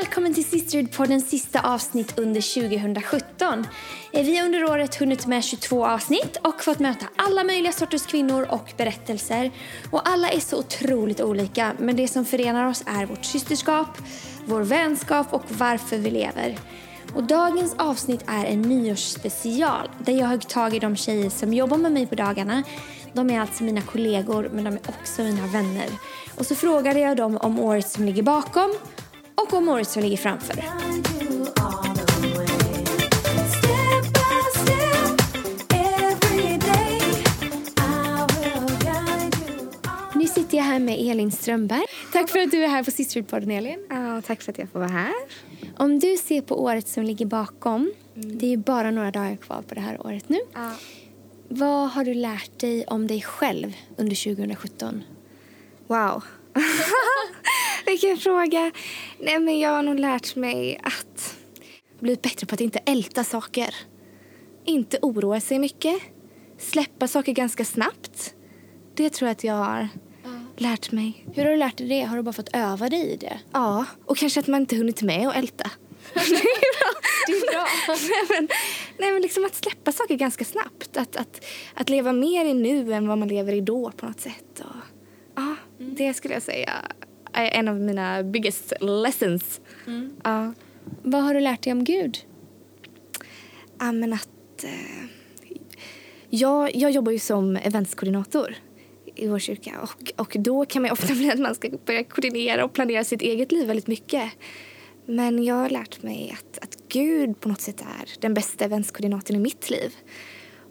välkommen till Sisterhood-poddens sista avsnitt under 2017. Eh, vi har under året hunnit med 22 avsnitt och fått möta alla möjliga sorters kvinnor och berättelser. Och alla är så otroligt olika, men det som förenar oss är vårt systerskap, vår vänskap och varför vi lever. Och dagens avsnitt är en nyårsspecial där jag högg tag i de tjejer som jobbar med mig på dagarna. De är alltså mina kollegor men de är också mina vänner. Och så frågade jag dem om året som ligger bakom och om året som ligger framför. Nu sitter jag här med Elin Strömberg. Tack för att du är här på Sisterhood-podden Elin. Ja, tack för att jag får vara här. Om du ser på året som ligger bakom, det är ju bara några dagar kvar på det här året nu. Ja. Vad har du lärt dig om dig själv under 2017? Wow. Vilken fråga. Nej, men jag har nog lärt mig att bli bättre på att inte älta saker. Inte oroa sig mycket. Släppa saker ganska snabbt. Det tror jag att jag har lärt mig. Hur har du lärt dig det? Har du bara fått öva dig i det? Ja, och kanske att man inte hunnit med att älta. Det är bra. nej, men, nej, men liksom att släppa saker ganska snabbt. Att, att, att leva mer i nu än vad man lever i då på något sätt. Och, Det skulle jag säga är en av mina biggest lessons. Ja. Vad har du lärt dig om Gud? Ja, men att... Eh, jag, jag jobbar ju som eventskoordinator i vår kyrka. Och, och då kan man ofta bli att man ska börja koordinera och planera sitt eget liv väldigt mycket. Men jag har lärt mig att, att Gud på något sätt är den bästa eventskoordinatorn i mitt liv.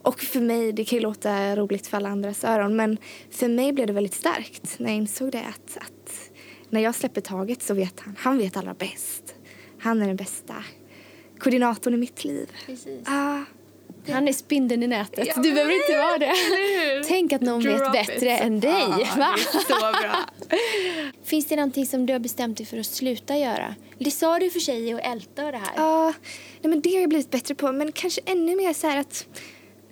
Och för mig, det kan ju låta roligt för alla andras öron, men för mig blev det väldigt starkt när jag insåg det att, att när jag släpper taget så vet han, han vet allra bäst. Han är den bästa koordinatorn i mitt liv. Precis. Ah, Han är spindeln i nätet. Ja, du behöver inte vara det. Tänk att någon vet Drop bättre it. än dig. Ja, va? det är så bra. Finns det någonting som du har bestämt dig för att sluta göra? Det sa du för sig att älta och det här. Ja, nej, men det har jag blivit bättre på. Men kanske ännu mer så här att...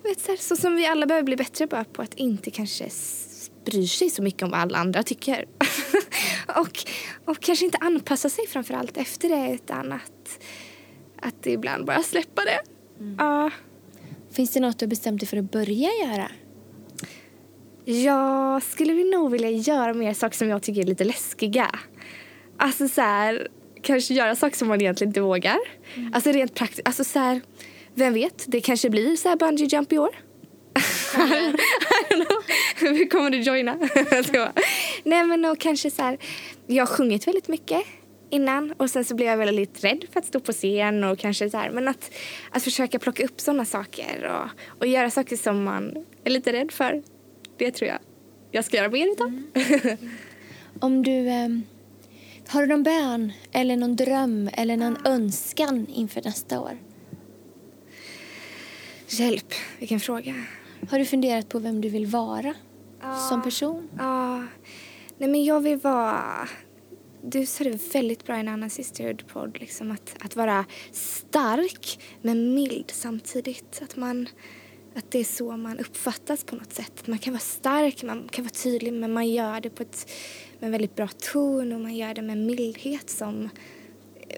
Vet, så, här, så som vi alla behöver bli bättre bara på att inte kanske s- bry sig så mycket om vad alla andra tycker. och, och kanske inte anpassa sig framför allt efter det utan att, att ibland bara släppa det. Ja, Finns det något du har bestämt dig för att börja göra? jag skulle nog vilja göra mer saker som jag tycker är lite läskiga. Alltså så här, kanske göra saker som man egentligen inte vågar. Alltså rent praktiskt, alltså så här, vem vet, det kanske blir så här bungee jump i år. I don't know. Hur kommer du joina? Nej men och kanske så här, jag har sjungit väldigt mycket innan och sen så blev jag väldigt rädd för att stå på scen och kanske så här, men att, att försöka plocka upp sådana saker och, och göra saker som man är lite rädd för. Det tror jag jag ska göra mer utav. Om du... ehm, har du någon bön eller någon dröm eller någon önskan inför nästa år? Hjälp, vilken fråga. Har du funderat på vem du vill vara som person? Ja, nej men jag vill vara... Du sa det väldigt bra i en annan Sisterhood-podd, liksom att, att vara stark men mild samtidigt. Att, man, att det är så man uppfattas på något sätt. Man kan vara stark, man kan vara tydlig men man gör det på ett, med en väldigt bra ton och man gör det med mildhet som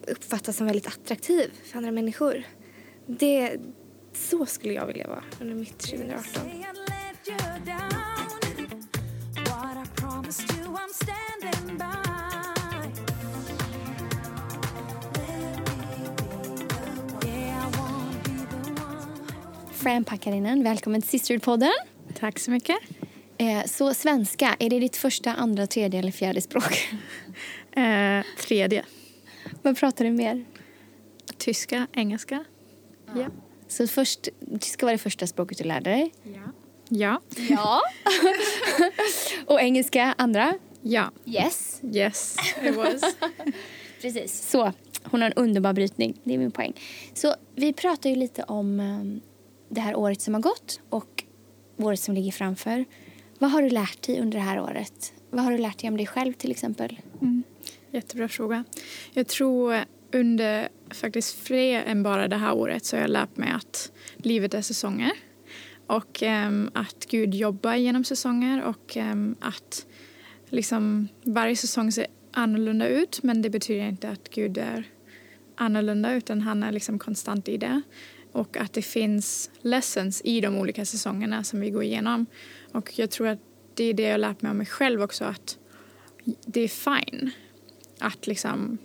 uppfattas som väldigt attraktiv för andra människor. Det, så skulle jag vilja vara under mitt 2018. Say I let you down. What I promised you, I'm standing by. Yeah, I wanna be the one. Fran Packarinen, välkommen till Sisterhood-podden. Tack så mycket. Eh, så svenska, är det ditt första, andra, tredje eller fjärde språk? Eh, tredje. Vad pratar du mer? Tyska, engelska. Ja. Så först, tyska var det första språket du lärde dig. Ja. Ja. Ja. Och engelska andra? Ja. Yes. Yes, it was. Precis. Så, hon har en underbar brytning. Det är min poäng. Så vi pratar ju lite om um, det här året som har gått och året som ligger framför. Vad har du lärt dig under det här året? Vad har du lärt dig om dig själv till exempel? Jättebra fråga. Jag tror under faktiskt fler än bara det här året så har jag lärt mig att livet är säsonger. Och um, att Gud jobbar genom säsonger och um, att liksom varje säsong ser annorlunda ut men det betyder inte att Gud är annorlunda utan han är liksom konstant i det. Och att det finns lessons i de olika säsongerna som vi går igenom. Och jag tror att det är det jag har lärt mig om mig själv också att det är fine att liksom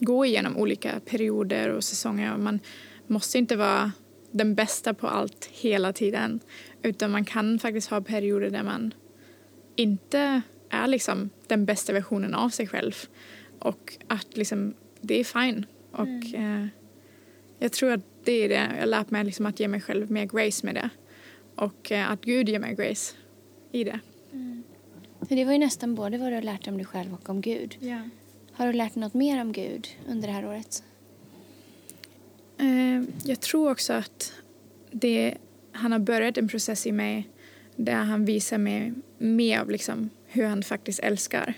gå igenom olika perioder och säsonger. Man måste inte vara den bästa på allt hela tiden utan man kan faktiskt ha perioder där man inte är liksom den bästa versionen av sig själv och att liksom det är fine. Och eh, jag tror att det är det jag har lärt mig liksom att ge mig själv mer grace med det och eh, att Gud ger mig grace i det. För det var ju nästan både vad du har lärt dig om dig själv och om Gud. Har du lärt dig något mer om Gud under det här året? Eh, jag tror också att det, han har börjat en process i mig där han visar mig mer av liksom hur han faktiskt älskar.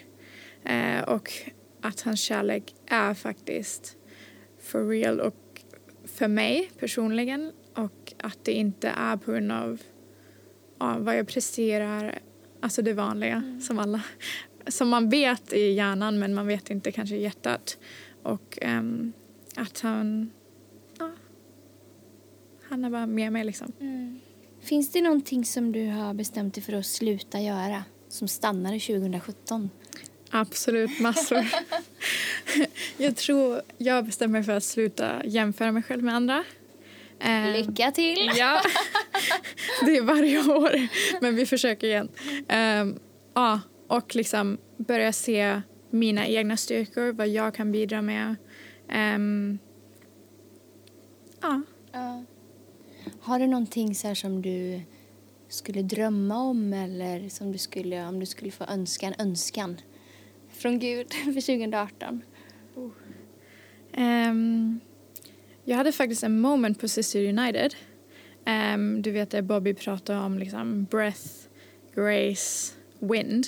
Eh, och att hans kärlek är faktiskt for real och för mig personligen och att det inte är på grund av ja, vad jag presterar, alltså det vanliga som alla som man vet i hjärnan men man vet inte kanske i hjärtat. Och ehm, att han, ja, han är bara med mig liksom. Finns det någonting som du har bestämt dig för att sluta göra som stannade 2017? Absolut, massor. jag tror jag bestämmer mig för att sluta jämföra mig själv med andra. Ehm, Lycka till! Ja, det är varje år. Men vi försöker igen. Ehm, ja, och liksom börja se mina egna styrkor, vad jag kan bidra med. Ehm, ja, Har du någonting så här som du skulle drömma om eller som du skulle, om du skulle få önska en önskan från Gud för 2018? Ehm, jag hade faktiskt en moment på Sister United. Ehm, du vet där Bobby pratar om liksom breath, grace, wind.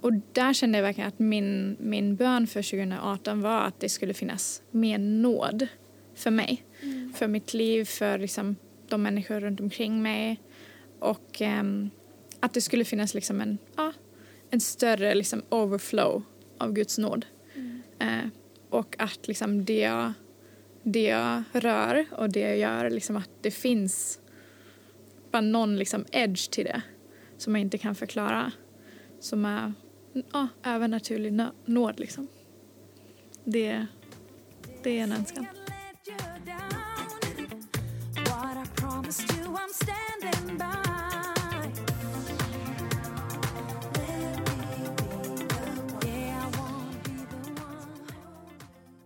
Och där kände jag verkligen att min, min bön för 2018 var att det skulle finnas mer nåd för mig. För mitt liv, för liksom de människor runt omkring mig. Och ehm, att det skulle finnas liksom en, ja, en större liksom overflow av Guds nåd. Eh, och att liksom det, jag, det jag rör och det jag gör, liksom att det finns bara någon liksom edge till det som jag inte kan förklara. Som är ja, övernaturlig nå- nåd liksom. Det, det är en önskan.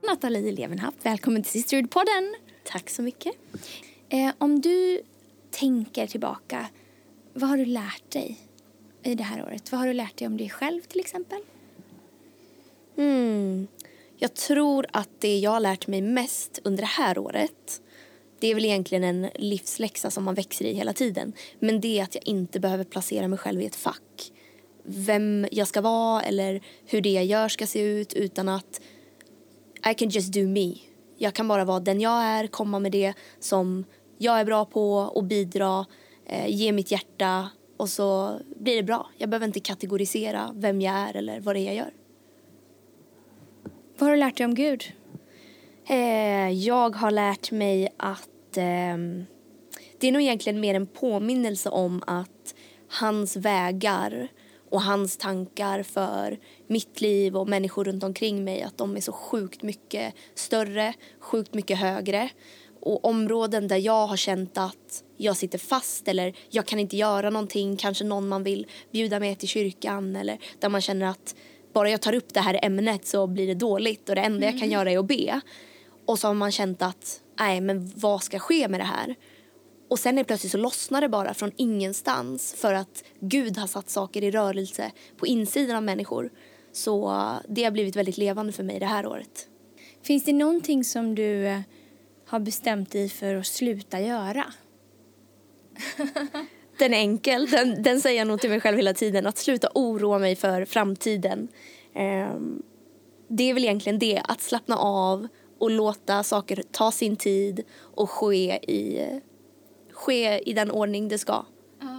Nathalie Levenhaupt, välkommen till Sisterhood-podden. Tack så mycket. Eh, om du tänker tillbaka, vad har du lärt dig i det här året? Vad har du lärt dig om dig själv till exempel? Mm. Jag tror att det jag har lärt mig mest under det här året det är väl egentligen en livsläxa som man växer i hela tiden. Men det är att jag inte behöver placera mig själv i ett fack. Vem jag ska vara eller hur det jag gör ska se ut utan att I can just do me. Jag kan bara vara den jag är, komma med det som jag är bra på och bidra, eh, ge mitt hjärta och så blir det bra. Jag behöver inte kategorisera vem jag är eller vad det är jag gör. Vad har du lärt dig om Gud? Eh, jag har lärt mig att ehm, det är nog egentligen mer en påminnelse om att hans vägar och hans tankar för mitt liv och människor runt omkring mig att de är så sjukt mycket större, sjukt mycket högre. Och områden där jag har känt att jag sitter fast eller jag kan inte göra någonting, kanske någon man vill bjuda med till kyrkan eller där man känner att bara jag tar upp det här ämnet så blir det dåligt och det enda jag kan göra är att be. Och så har man känt att, nej men vad ska ske med det här? Och sen är plötsligt så lossnar det bara från ingenstans för att Gud har satt saker i rörelse på insidan av människor. Så eh, det har blivit väldigt levande för mig det här året. Finns det någonting som du eh, har bestämt dig för att sluta göra? Den är enkel, den, den säger jag nog till mig själv hela tiden. Att sluta oroa mig för framtiden. Ehm, det är väl egentligen det, att slappna av och låta saker ta sin tid och ske i, ske i den ordning det ska.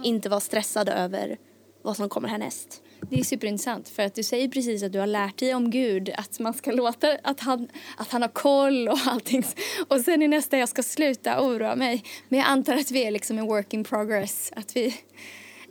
Inte vara stressad över vad som kommer härnäst. Det är superintressant för att du säger precis att du har lärt dig om Gud, att man ska låta att han, att han har koll och allting. Och sen är nästa jag ska sluta oroa mig. Men jag antar att vi är liksom en work in progress, att vi,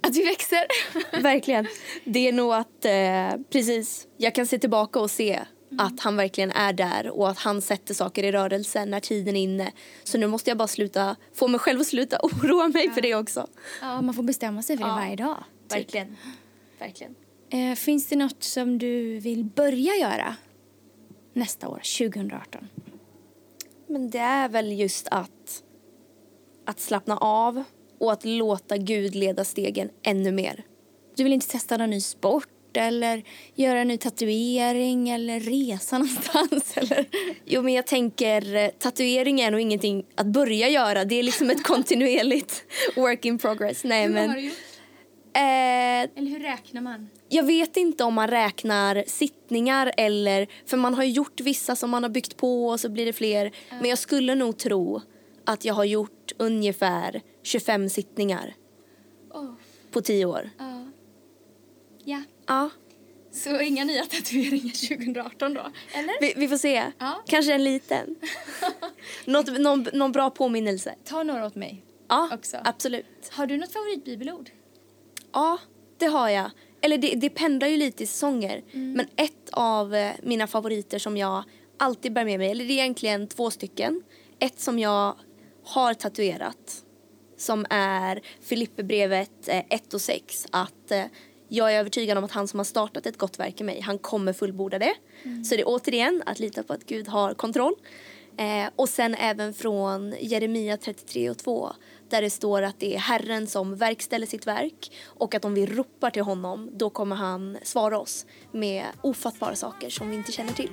att vi växer. Verkligen. Det är nog att, eh, precis, jag kan se tillbaka och se att han verkligen är där och att han sätter saker i rörelse när tiden är inne. Så nu måste jag bara sluta, få mig själv att sluta oroa mig för det också. Ja, man får bestämma sig för det Ja. varje dag. typ. Verkligen. Verkligen. Eh, finns det något som du vill börja göra nästa år, 2018? Men det är väl just att, att slappna av och att låta Gud leda stegen ännu mer. Du vill inte testa någon ny sport eller göra en ny tatuering eller resa någonstans? Eller? Jo, men jag tänker eh, tatuering är nog ingenting att börja göra. Det är liksom ett kontinuerligt work in progress. Nej, men? Eh, Eller hur räknar man? jag vet inte om man räknar sittningar eller... För man har ju gjort vissa som man har byggt på och så blir det fler. Men jag skulle nog tro att jag har gjort ungefär 25 sittningar Oh, på 10 år. ja. ja. Ja, Så inga nya tatueringar 2018 då? Eller? vi, vi får se. Ja. Kanske en liten. Något, någon, någon bra påminnelse. Ta några åt mig. Ja, Också. absolut. Har du något favoritbibelord? Ja, det har jag. Eller det, det pendlar ju lite i säsonger. Men ett av eh, mina favoriter som jag alltid bär med mig, eller det är egentligen två stycken. Ett som jag har tatuerat som är Filipperbrevet eh, 1 och 6. Att eh, jag är övertygad om att han som har startat ett gott verk i mig, han kommer fullborda det. Så det är återigen att lita på att Gud har kontroll. Eh, och sen även från Jeremia 33 och 2 där det står att det är Herren som verkställer sitt verk och att om vi ropar till honom då kommer han svara oss med ofattbara saker som vi inte känner till.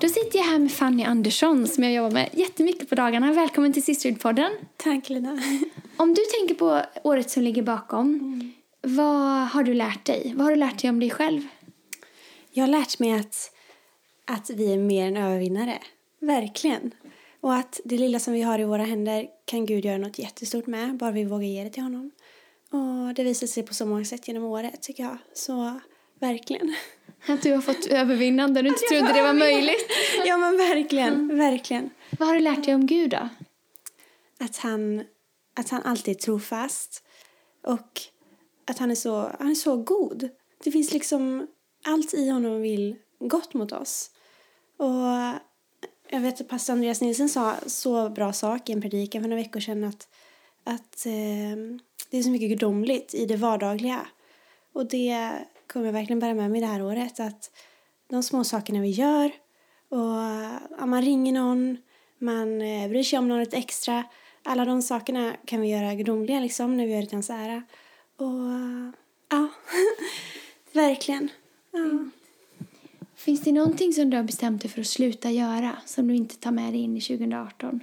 Då sitter jag här med Fanny Andersson som jag jobbar med jättemycket på dagarna. Välkommen till Sisterhood-podden. Tack Lina. Om du tänker på året som ligger bakom, vad har du lärt dig? Vad har du lärt dig om dig själv? Jag har lärt mig att, att vi är mer än övervinnare. Verkligen. Och att det lilla som vi har i våra händer kan Gud göra något jättestort med, bara vi vågar ge det till honom. Och det visar sig på så många sätt genom året tycker jag. Så verkligen. Att du har fått övervinna där du inte trodde det var möjligt. Ja men verkligen, verkligen. Vad har du lärt dig om Gud då? Att han, att han alltid är trofast. Och att han är, så, han är så god. Det finns liksom allt i honom vill gott mot oss. Och jag vet att pastor Andreas Nilsson sa så bra sak i en predikan för några veckor sedan att, att eh, det är så mycket gudomligt i det vardagliga. Och det kommer jag verkligen bära med mig det här året. Att de små sakerna vi gör och ja, man ringer någon, man eh, bryr sig om någon lite extra. Alla de sakerna kan vi göra gudomliga liksom när vi gör det till hans ära. Och ja, verkligen. Ja. Finns det någonting som du har bestämt dig för att sluta göra som du inte tar med dig in i 2018?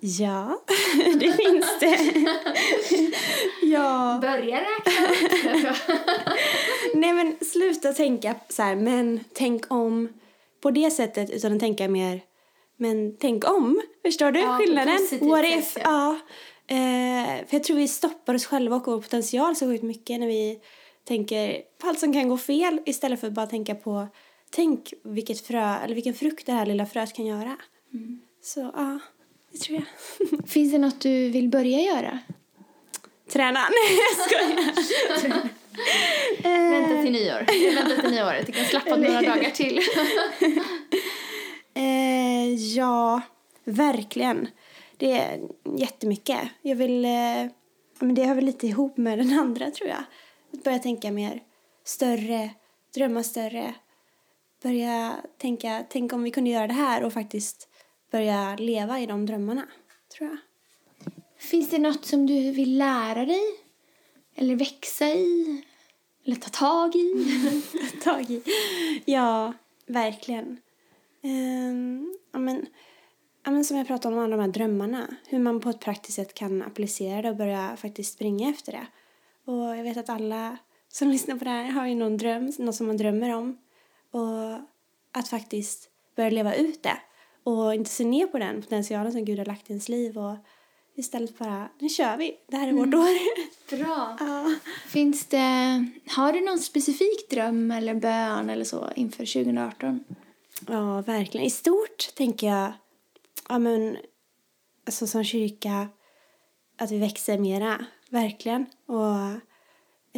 Ja, det finns det. ja. Börja räkna. Nej men sluta tänka så här, men tänk om på det sättet utan att tänka mer, men tänk om. Förstår du Ja, skillnaden? positivt What if? ja. Ja. Eh, för jag tror vi stoppar oss själva och vår potential så sjukt mycket när vi tänker på allt som kan gå fel istället för att bara tänka på tänk vilket frö, eller vilken frukt det här lilla fröet kan göra. Mm. Så ja, det tror jag. Finns det något du vill börja göra? Träna. Nej jag skojar. Vänta till nyår. Vänta till nyåret. Du kan slappa några dagar till. Ja, verkligen. Det är jättemycket. Jag vill... Eh, men det hör väl lite ihop med den andra, tror jag. Att börja tänka mer större, drömma större. Börja tänka, tänk om vi kunde göra det här och faktiskt börja leva i de drömmarna, tror jag. Finns det något som du vill lära dig? Eller växa i? Eller ta tag i? tag i. Ja, verkligen. Ehm, ja, men, ja, men som jag pratade om, alla de här drömmarna. Hur man på ett praktiskt sätt kan applicera det och börja faktiskt springa efter det. Och jag vet att alla som lyssnar på det här har ju någon dröm, något som man drömmer om. Och att faktiskt börja leva ut det. Och inte se ner på den potentialen som Gud har lagt i ens liv. Och istället bara, nu kör vi, det här är vårt år. Bra. ja. Finns det, har du någon specifik dröm eller bön eller så inför 2018? Ja, verkligen. I stort tänker jag, ja men, alltså som kyrka, att vi växer mera, verkligen. Och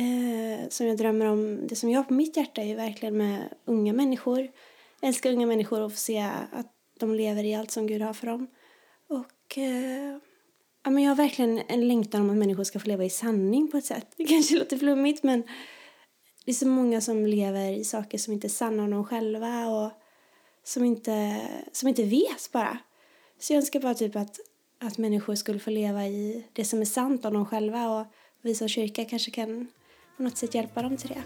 eh, som jag drömmer om, det som jag har på mitt hjärta är ju verkligen med unga människor. Jag älskar unga människor och få se att de lever i allt som Gud har för dem. Och eh, ja, men jag har verkligen en längtan om att människor ska få leva i sanning på ett sätt. Det kanske låter flummigt men det är så många som lever i saker som inte är sanna om dem själva och som inte, som inte vet bara. Så jag önskar bara typ att, att människor skulle få leva i det som är sant om dem själva och vi som kyrka kanske kan på något sätt hjälpa dem till det.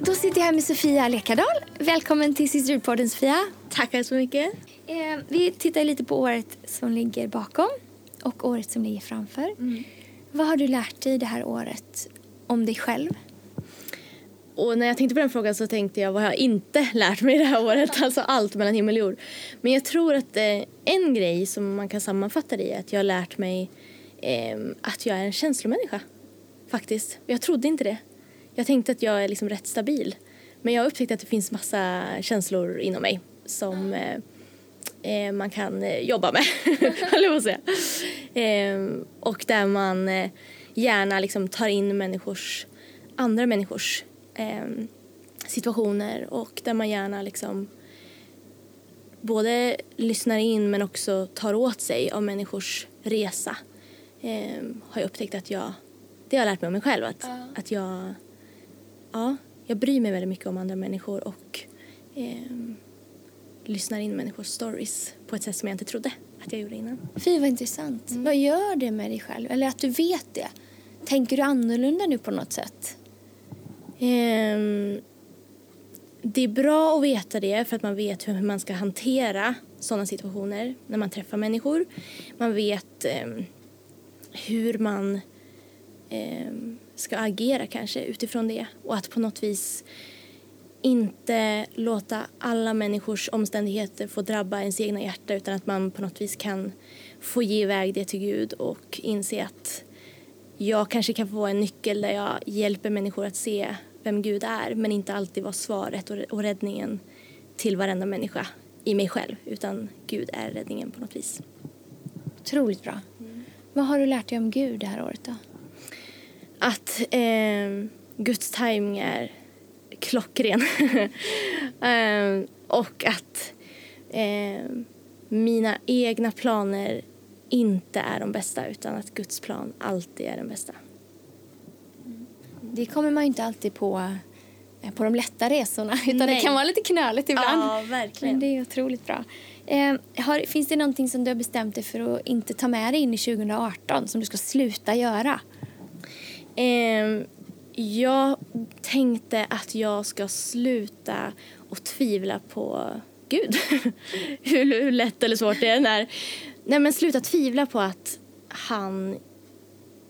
Då sitter jag här med Sofia Lekardal. Välkommen till Systerpodden Sofia. Tackar så mycket. Eh, vi tittar lite på året som ligger bakom och året som ligger framför. Vad har du lärt dig det här året om dig själv? Och när jag tänkte på den frågan så tänkte jag vad har jag inte lärt mig det här året? Alltså allt mellan himmel och jord. Men jag tror att eh, en grej som man kan sammanfatta det i är att jag har lärt mig eh, att jag är en känslomänniska. Faktiskt. Jag trodde inte det. Jag tänkte att jag är liksom rätt stabil. Men jag har upptäckt att det finns massa känslor inom mig som eh, eh, man kan eh, jobba med, höll jag säga. Eh, och där man eh, gärna liksom tar in människors, andra människors eh, situationer och där man gärna liksom både lyssnar in men också tar åt sig av människors resa. Eh, har jag upptäckt att jag, det har jag lärt mig om mig själv, att, att jag, ja, jag bryr mig väldigt mycket om andra människor och ehm, lyssnar in människors stories på ett sätt som jag inte trodde att jag gjorde innan. Fy vad intressant. Vad gör det med dig själv? Eller att du vet det? Tänker du annorlunda nu på något sätt? Ehm, det är bra att veta det för att man vet hur man ska hantera sådana situationer när man träffar människor. Man vet ehm, hur man ehm, ska agera kanske utifrån det och att på något vis inte låta alla människors omständigheter få drabba ens egna hjärta utan att man på något vis kan få ge iväg det till Gud och inse att jag kanske kan få en nyckel där jag hjälper människor att se vem Gud är men inte alltid vara svaret och räddningen till varenda människa i mig själv utan Gud är räddningen på något vis. Otroligt bra. Vad har du lärt dig om Gud det här året då? Att eh, Guds timing är klockren. eh, och att eh, mina egna planer inte är de bästa utan att Guds plan alltid är den bästa. Det kommer man ju inte alltid på eh, på de lätta resorna utan det Nej. kan vara lite knöligt ibland. Ja, verkligen. Men det är otroligt bra. Eh, har, finns det någonting som du har bestämt dig för att inte ta med dig in i 2018 som du ska sluta göra? Ehm, jag tänkte att jag ska sluta och tvivla på Gud. hur, hur lätt eller svårt det än är. Nej, men sluta tvivla på att han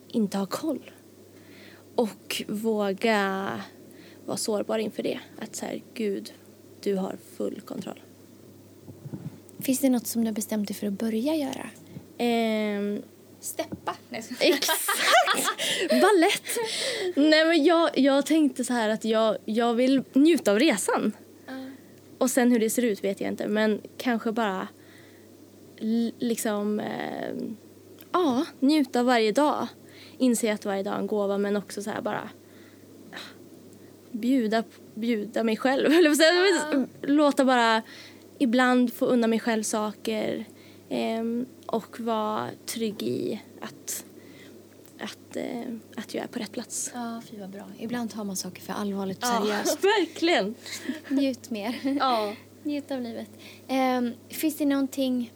inte har koll. Och våga vara sårbar inför det. Att så här, Gud, du har full kontroll. Finns det något som du har bestämt dig för att börja göra? Ehm, Steppa. Exakt! Ballett! Nej, men jag, jag tänkte så här att jag, jag vill njuta av resan. Och sen hur det ser ut vet jag inte, men kanske bara liksom eh, ja, njuta varje dag. Inse att varje dag är en gåva, men också så här bara ja, bjuda, bjuda mig själv. Jag? Låta bara ibland få unna mig själv saker ehm, och vara trygg i att, att, eh, att jag är på rätt plats. Ja, fy vad bra. Ibland tar man saker för allvarligt och seriöst. verkligen. Njut mer. Ja. Njut av livet. Ehm, finns det någonting...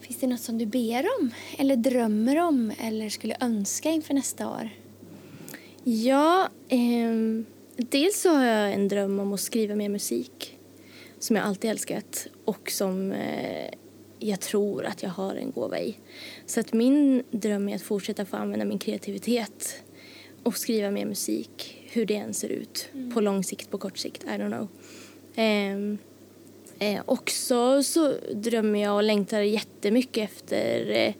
Finns det något som du ber om eller drömmer om eller skulle önska inför nästa år? Ja, ehm, Dels så har jag en dröm om att skriva mer musik som jag alltid älskat och som eh, jag tror att jag har en gåva i. Så att min dröm är att fortsätta få använda min kreativitet och skriva mer musik, hur det än ser ut. På lång sikt, på kort sikt, I don't know. Ehm, eh, också så drömmer jag och längtar jättemycket efter eh,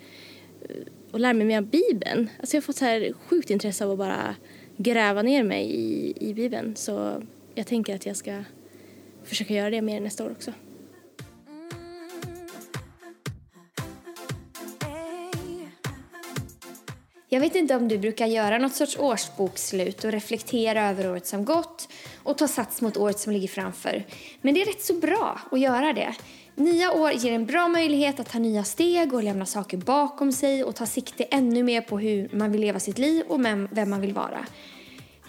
att lära mig mer om Bibeln. Alltså jag har fått så här sjukt intresse av att bara gräva ner mig i, i Bibeln. Så jag tänker att jag ska försöka göra det mer nästa år också. Jag vet inte om du brukar göra något sorts årsbokslut och reflektera över året som gått och ta sats mot året som ligger framför. Men det är rätt så bra att göra det. Nya år ger en bra möjlighet att ta nya steg och lämna saker bakom sig och ta sikte ännu mer på hur man vill leva sitt liv och vem man vill vara.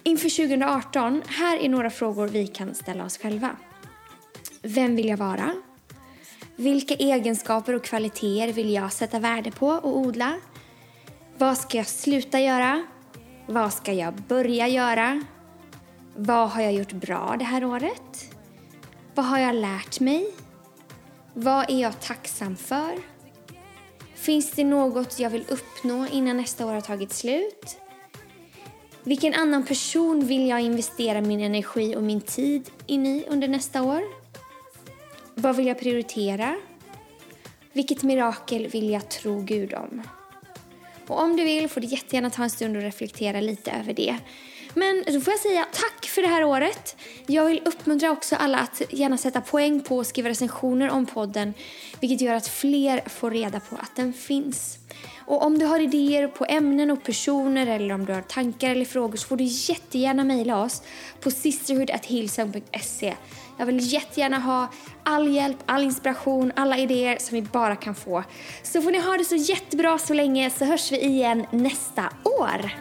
Inför 2018, här är några frågor vi kan ställa oss själva. Vem vill jag vara? Vilka egenskaper och kvaliteter vill jag sätta värde på och odla? Vad ska jag sluta göra? Vad ska jag börja göra? Vad har jag gjort bra det här året? Vad har jag lärt mig? Vad är jag tacksam för? Finns det något jag vill uppnå innan nästa år har tagit slut? Vilken annan person vill jag investera min energi och min tid in i under nästa år? Vad vill jag prioritera? Vilket mirakel vill jag tro Gud om? Och om du vill får du jättegärna ta en stund och reflektera lite över det. Men då får jag säga tack för det här året. Jag vill uppmuntra också alla att gärna sätta poäng på och skriva recensioner om podden. Vilket gör att fler får reda på att den finns. Och om du har idéer på ämnen och personer eller om du har tankar eller frågor så får du jättegärna mejla oss på sisterhood.hillsong.se. Jag vill jättegärna ha all hjälp, all inspiration, alla idéer som vi bara kan få. Så får ni ha det så jättebra så länge så hörs vi igen nästa år.